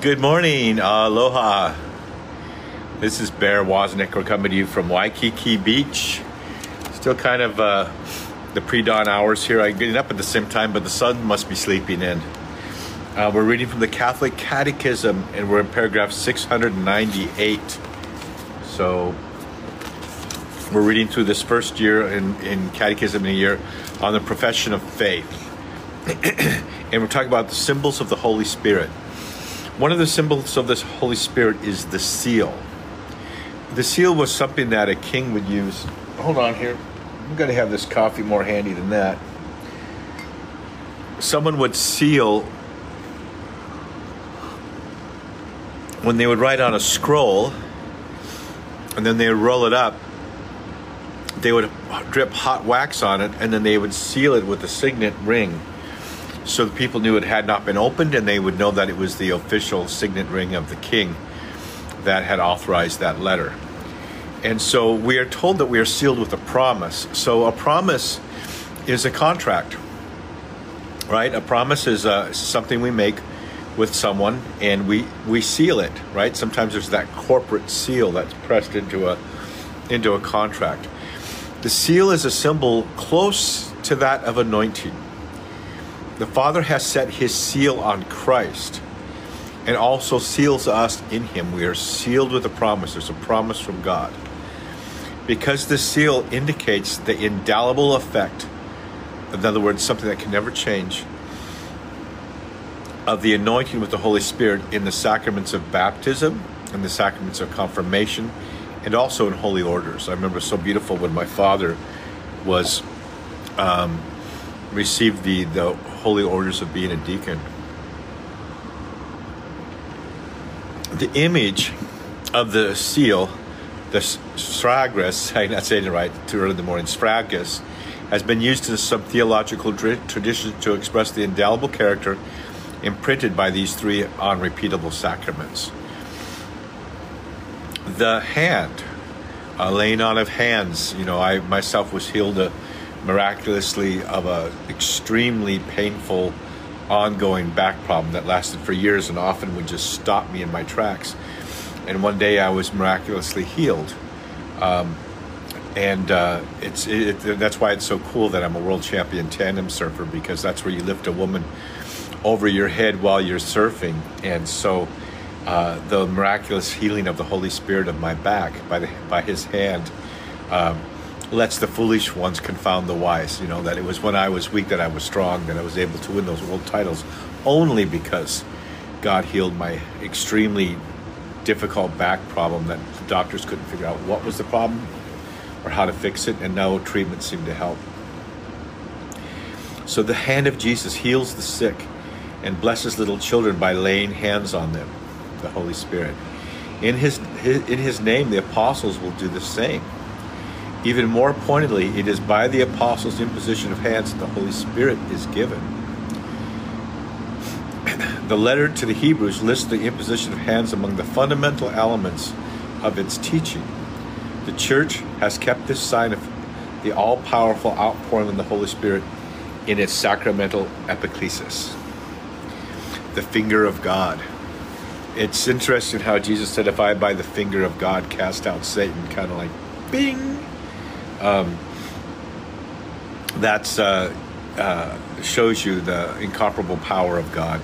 Good morning, aloha. This is Bear Woznick. We're coming to you from Waikiki Beach. Still kind of uh, the pre-dawn hours here. I'm getting up at the same time, but the sun must be sleeping in. Uh, we're reading from the Catholic Catechism, and we're in paragraph 698. So we're reading through this first year in, in Catechism in a year on the profession of faith. and we're talking about the symbols of the Holy Spirit. One of the symbols of this Holy Spirit is the seal. The seal was something that a king would use. Hold on here. I'm going to have this coffee more handy than that. Someone would seal when they would write on a scroll and then they would roll it up. They would drip hot wax on it and then they would seal it with a signet ring so the people knew it had not been opened and they would know that it was the official signet ring of the king that had authorized that letter. And so we are told that we are sealed with a promise. So a promise is a contract, right? A promise is uh, something we make with someone and we, we seal it, right? Sometimes there's that corporate seal that's pressed into a, into a contract. The seal is a symbol close to that of anointing the Father has set his seal on Christ and also seals us in him. We are sealed with a promise. There's a promise from God. Because this seal indicates the indelible effect, in other words, something that can never change, of the anointing with the Holy Spirit in the sacraments of baptism and the sacraments of confirmation and also in holy orders. I remember so beautiful when my father was um, received the, the holy orders of being a deacon. The image of the seal, the sphragus, I'm not saying it right, too early in the morning, sphragus, has been used in some theological traditions to express the indelible character imprinted by these three unrepeatable sacraments. The hand, a laying on of hands. You know, I myself was healed a miraculously of a extremely painful ongoing back problem that lasted for years and often would just stop me in my tracks. And one day i was miraculously healed. Um, and uh, it's it, that's why it's so cool that i'm a world champion tandem surfer because that's where you lift a woman over your head while you're surfing. And so uh, the miraculous healing of the holy spirit of my back by the by his hand um, lets the foolish ones confound the wise. You know, that it was when I was weak that I was strong, that I was able to win those world titles only because God healed my extremely difficult back problem that the doctors couldn't figure out what was the problem or how to fix it, and no treatment seemed to help. So the hand of Jesus heals the sick and blesses little children by laying hands on them, the Holy Spirit. In his, his in his name, the apostles will do the same. Even more pointedly, it is by the apostles' imposition of hands that the Holy Spirit is given. The letter to the Hebrews lists the imposition of hands among the fundamental elements of its teaching. The church has kept this sign of the all powerful outpouring of the Holy Spirit in its sacramental epiclesis. The finger of God. It's interesting how Jesus said, If I by the finger of God cast out Satan, kind of like bing, um, that's uh, uh, shows you the incomparable power of God.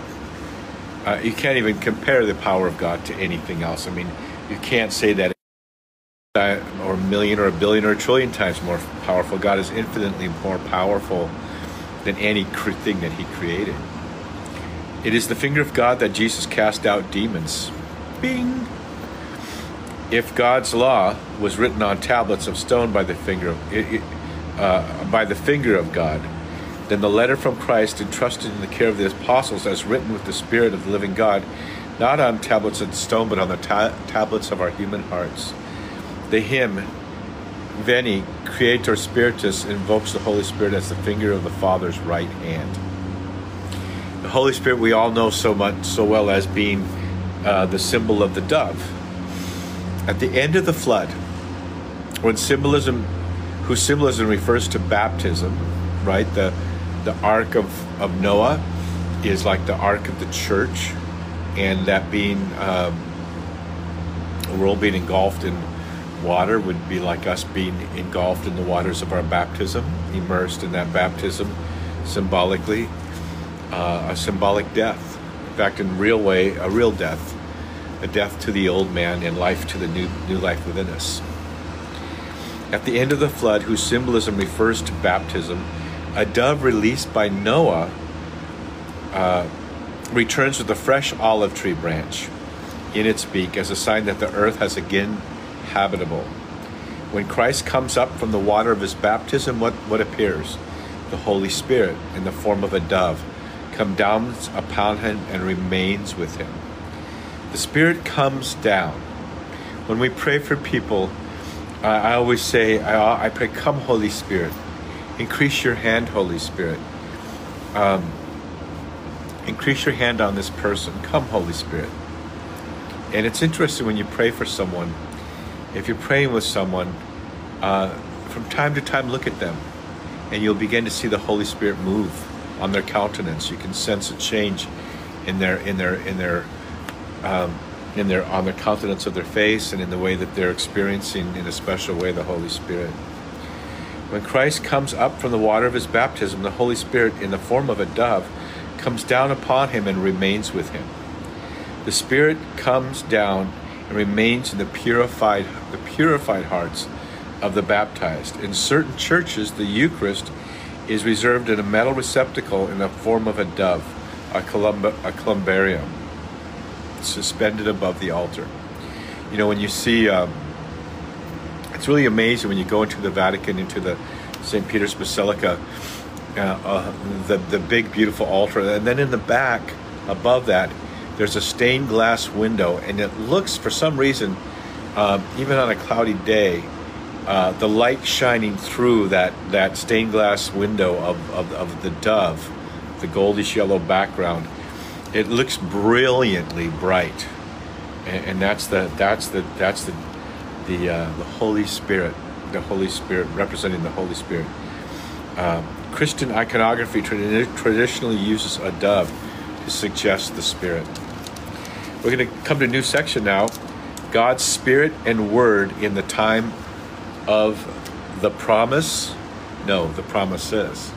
Uh, you can't even compare the power of God to anything else. I mean, you can't say that or a million or a billion or a trillion times more powerful. God is infinitely more powerful than any thing that He created. It is the finger of God that Jesus cast out demons. Bing! If God's law was written on tablets of stone by the finger of, uh, by the finger of God, then the letter from Christ entrusted in the care of the apostles as written with the Spirit of the living God, not on tablets of stone, but on the ta- tablets of our human hearts. The hymn, Veni, Creator Spiritus, invokes the Holy Spirit as the finger of the Father's right hand. The Holy Spirit we all know so much, so well as being uh, the symbol of the dove at the end of the flood, when symbolism, whose symbolism refers to baptism, right? The the ark of, of Noah is like the ark of the church, and that being um, a world being engulfed in water would be like us being engulfed in the waters of our baptism, immersed in that baptism, symbolically, uh, a symbolic death. In fact, in real way, a real death, a death to the old man and life to the new new life within us. At the end of the flood, whose symbolism refers to baptism, a dove released by Noah uh, returns with a fresh olive tree branch in its beak as a sign that the earth has again habitable. When Christ comes up from the water of his baptism, what, what appears? The Holy Spirit in the form of a dove come down upon him and remains with him. The Spirit comes down. When we pray for people, uh, I always say, I, I, pray, Come, Holy Spirit. Increase your hand, Holy Spirit. Um, increase your hand on this person. Come, Holy Spirit. And it's interesting when you pray for someone, if you're praying with someone, uh, from time to time look at them and you'll begin to see the Holy Spirit move on their countenance. You can sense a change in their in their in their um, in their on their countenance of their face and in the way that they're experiencing in a special way the Holy Spirit. When Christ comes up from the water of his baptism, the Holy Spirit in the form of a dove comes down upon him and remains with him. The Spirit comes down and remains in the purified, the purified hearts of the baptized. In certain churches, the Eucharist is reserved in a metal receptacle in the form of a dove, a, columba, a columbarium, suspended above the altar. You know, when you see, um, it's really amazing when you go into the Vatican, into the St. Peter's Basilica, uh, uh, the, the big, beautiful altar, and then in the back, above that, there's a stained glass window, and it looks, for some reason, um, even on a cloudy day, uh, the light shining through that, that stained glass window of, of, of the dove, the goldish yellow background, it looks brilliantly bright, and, and that's the that's the that's the the uh, the Holy Spirit, the Holy Spirit representing the Holy Spirit. Uh, Christian iconography traditionally uses a dove to suggest the Spirit. We're going to come to a new section now God's Spirit and Word in the time of the promise. No, the promises.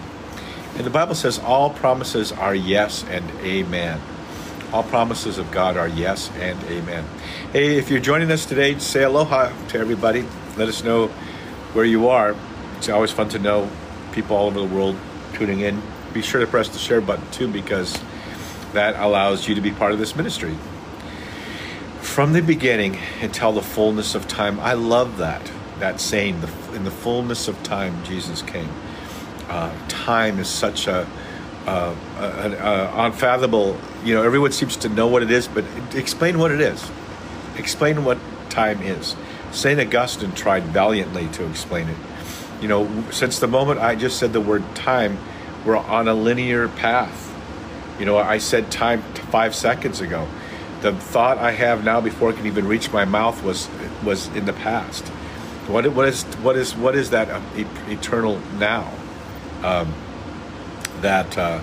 And the Bible says all promises are yes and amen. All promises of God are yes and amen. Hey, if you're joining us today, say aloha to everybody. Let us know where you are. It's always fun to know people all over the world tuning in. Be sure to press the share button too because that allows you to be part of this ministry. From the beginning until the fullness of time, I love that that saying. In the fullness of time, Jesus came. Uh, time is such a, uh, an unfathomable. You know, everyone seems to know what it is, but explain what it is. Explain what time is. Saint Augustine tried valiantly to explain it. You know, since the moment I just said the word time, we're on a linear path you know, I said time five seconds ago. The thought I have now before it can even reach my mouth was was in the past. What what is what is what is that uh, eternal now? Um, that uh,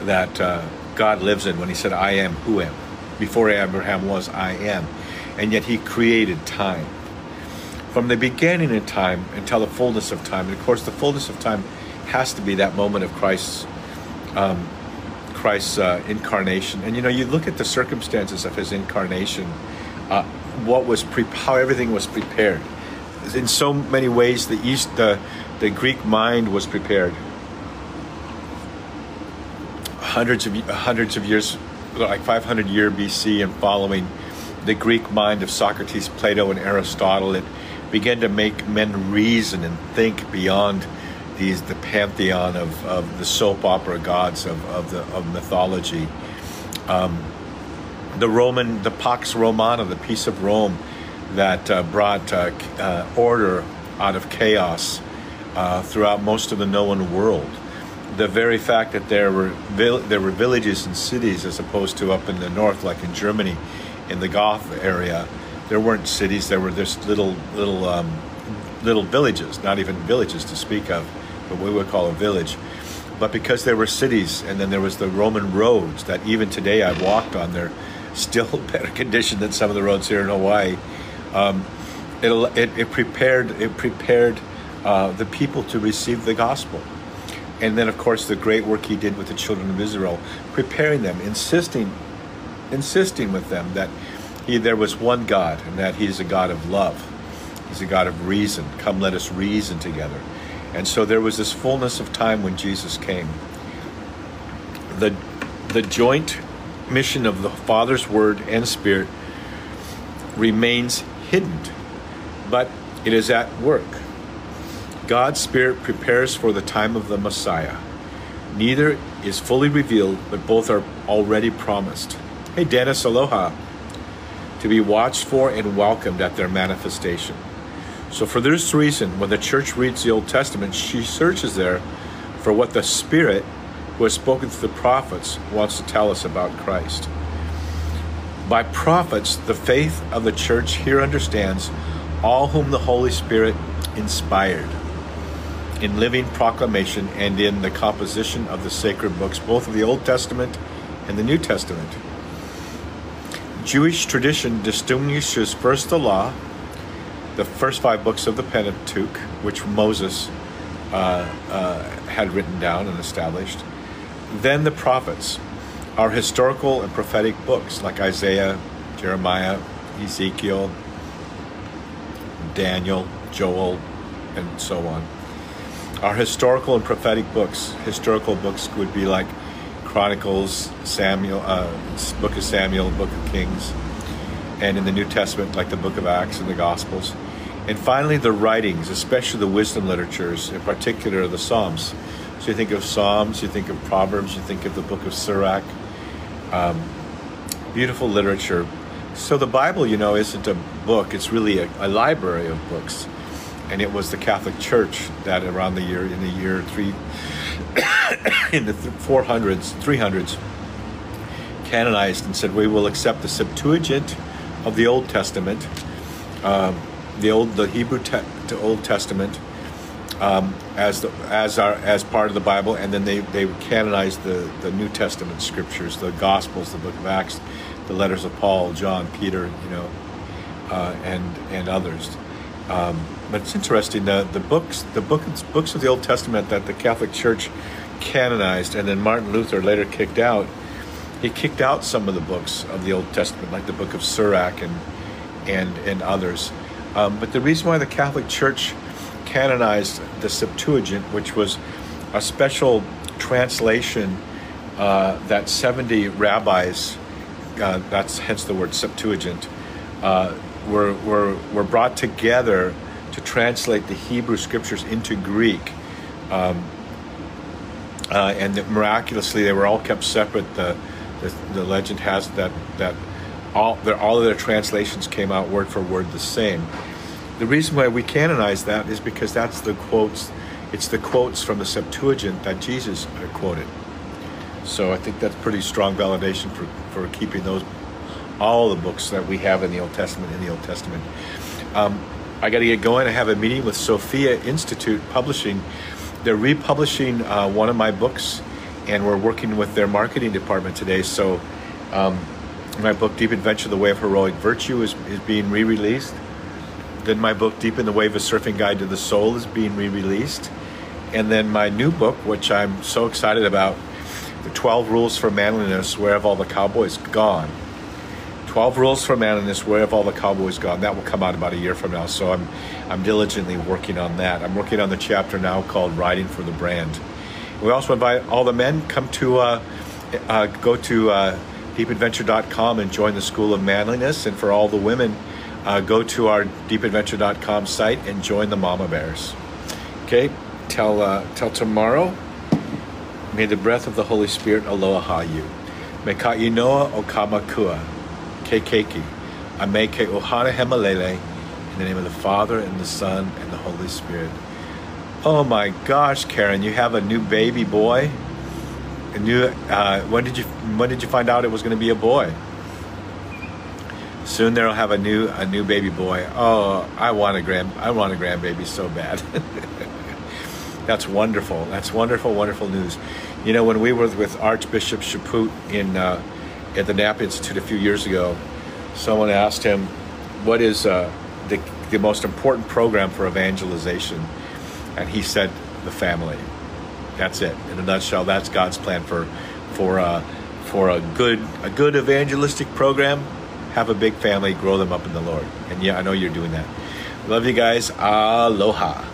that uh, God lives in when He said, "I am who am." Before Abraham was, I am, and yet He created time from the beginning of time until the fullness of time. And of course, the fullness of time has to be that moment of Christ's um, Christ's uh, incarnation, and you know, you look at the circumstances of his incarnation, uh, what was pre- how everything was prepared. In so many ways, the East, the the Greek mind was prepared. Hundreds of hundreds of years, like 500 year BC and following, the Greek mind of Socrates, Plato, and Aristotle, it began to make men reason and think beyond these the pantheon of, of the soap opera gods of, of the of mythology. Um, the Roman, the Pax Romana, the peace of Rome, that uh, brought uh, uh, order out of chaos uh, throughout most of the known world. The very fact that there were there were villages and cities as opposed to up in the north, like in Germany, in the Goth area, there weren't cities. There were just little little um, little villages, not even villages to speak of what we would call a village. But because there were cities, and then there was the Roman roads that even today I've walked on, they're still better condition than some of the roads here in Hawaii. Um, it, it, prepared it prepared uh, the people to receive the gospel, and then of course the great work he did with the children of Israel, preparing them, insisting, insisting with them that he, there was one God and that He's a God of love, He's a God of reason. Come, let us reason together. And so there was this fullness of time when Jesus came. The the joint mission of the Father's Word and Spirit remains hidden, but it is at work. God's Spirit prepares for the time of the Messiah. Neither is fully revealed, but both are already promised. Hey, Dennis, aloha. To be watched for and welcomed at their manifestation. So, for this reason, when the church reads the Old Testament, she searches there for what the Spirit who has spoken to the prophets, wants to tell us about Christ. By prophets, the faith of the church here understands all whom the Holy Spirit inspired in living proclamation and in the composition of the sacred books, both of the Old Testament and the New Testament. Jewish tradition distinguishes first the law, the first five books of the Pentateuch, which Moses uh, uh, had written down and established, then the prophets our historical and prophetic books like Isaiah, Jeremiah, Ezekiel, Daniel, Joel, and so on. Our historical and prophetic books, historical books would be like Chronicles, Samuel, uh, Book of Samuel, Book of Kings, and in the New Testament, like the Book of Acts and the Gospels. And finally, the writings, especially the wisdom literatures, in particular the Psalms. So you think of Psalms, you think of Proverbs, you think of the book of Sirach. Um, beautiful literature. So the Bible, you know, isn't a book, it's really a, a, library of books. And it was the Catholic Church that around the year, in the year three, in the 400s, 300s, canonized and said, we will accept the Septuagint of the Old Testament, um, the old, the Hebrew te- Old Testament, um, as the, as our as part of the Bible, and then they they canonized the the New Testament scriptures, the Gospels, the Book of Acts, the letters of Paul, John, Peter, you know, uh, and and others. Um, but it's interesting the the books the book, books of the Old Testament that the Catholic Church canonized, and then Martin Luther later kicked out. He kicked out some of the books of the Old Testament, like the Book of Sirach and and and others. Um, but the reason why the Catholic Church canonized the Septuagint, which was a special translation uh, that 70 rabbis, uh, that's hence the word Septuagint, uh, were, were, were brought together to translate the Hebrew scriptures into Greek. Um, uh, and miraculously, they were all kept separate. The, the, the legend has that, that all, their, all of their translations came out word for word the same. The reason why we canonize that is because that's the quotes, it's the quotes from the Septuagint that Jesus quoted. So I think that's pretty strong validation for, for keeping those, all the books that we have in the Old Testament in the Old Testament. Um, I got to get going. I have a meeting with Sophia Institute Publishing. They're republishing uh, one of my books, and we're working with their marketing department today. So, um, my book, Deep Adventure The Way of Heroic Virtue, is, is being re released. Then my book, Deep in the Wave, A Surfing Guide to the Soul, is being re-released. And then my new book, which I'm so excited about, The 12 Rules for Manliness, Where Have All the Cowboys Gone? 12 Rules for Manliness, Where Have All the Cowboys Gone? That will come out about a year from now. So I'm, I'm diligently working on that. I'm working on the chapter now called Riding for the Brand. We also invite all the men, come to, uh, uh, go to uh, deepadventure.com and join the School of Manliness. And for all the women, uh, go to our deepadventure.com site and join the Mama Bears. Okay, till, uh, till tomorrow, may the breath of the Holy Spirit aloha you. Me ka inoa o kamakua, ke keiki, a me ke ohana hemalele, in the name of the Father and the Son and the Holy Spirit. Oh my gosh, Karen, you have a new baby boy. A new. Uh, when did you when did you find out it was going to be a boy? Soon they'll have a new a new baby boy. Oh, I want a grand I want a grandbaby so bad. That's wonderful. That's wonderful, wonderful news. You know, when we were with Archbishop Chaput in uh, at the Napa Institute a few years ago, someone asked him, "What is uh, the the most important program for evangelization?" And he said, "The family." That's it. In a nutshell, that's God's plan for for uh, for a good a good evangelistic program. Have a big family, grow them up in the Lord. And yeah, I know you're doing that. Love you guys. Aloha.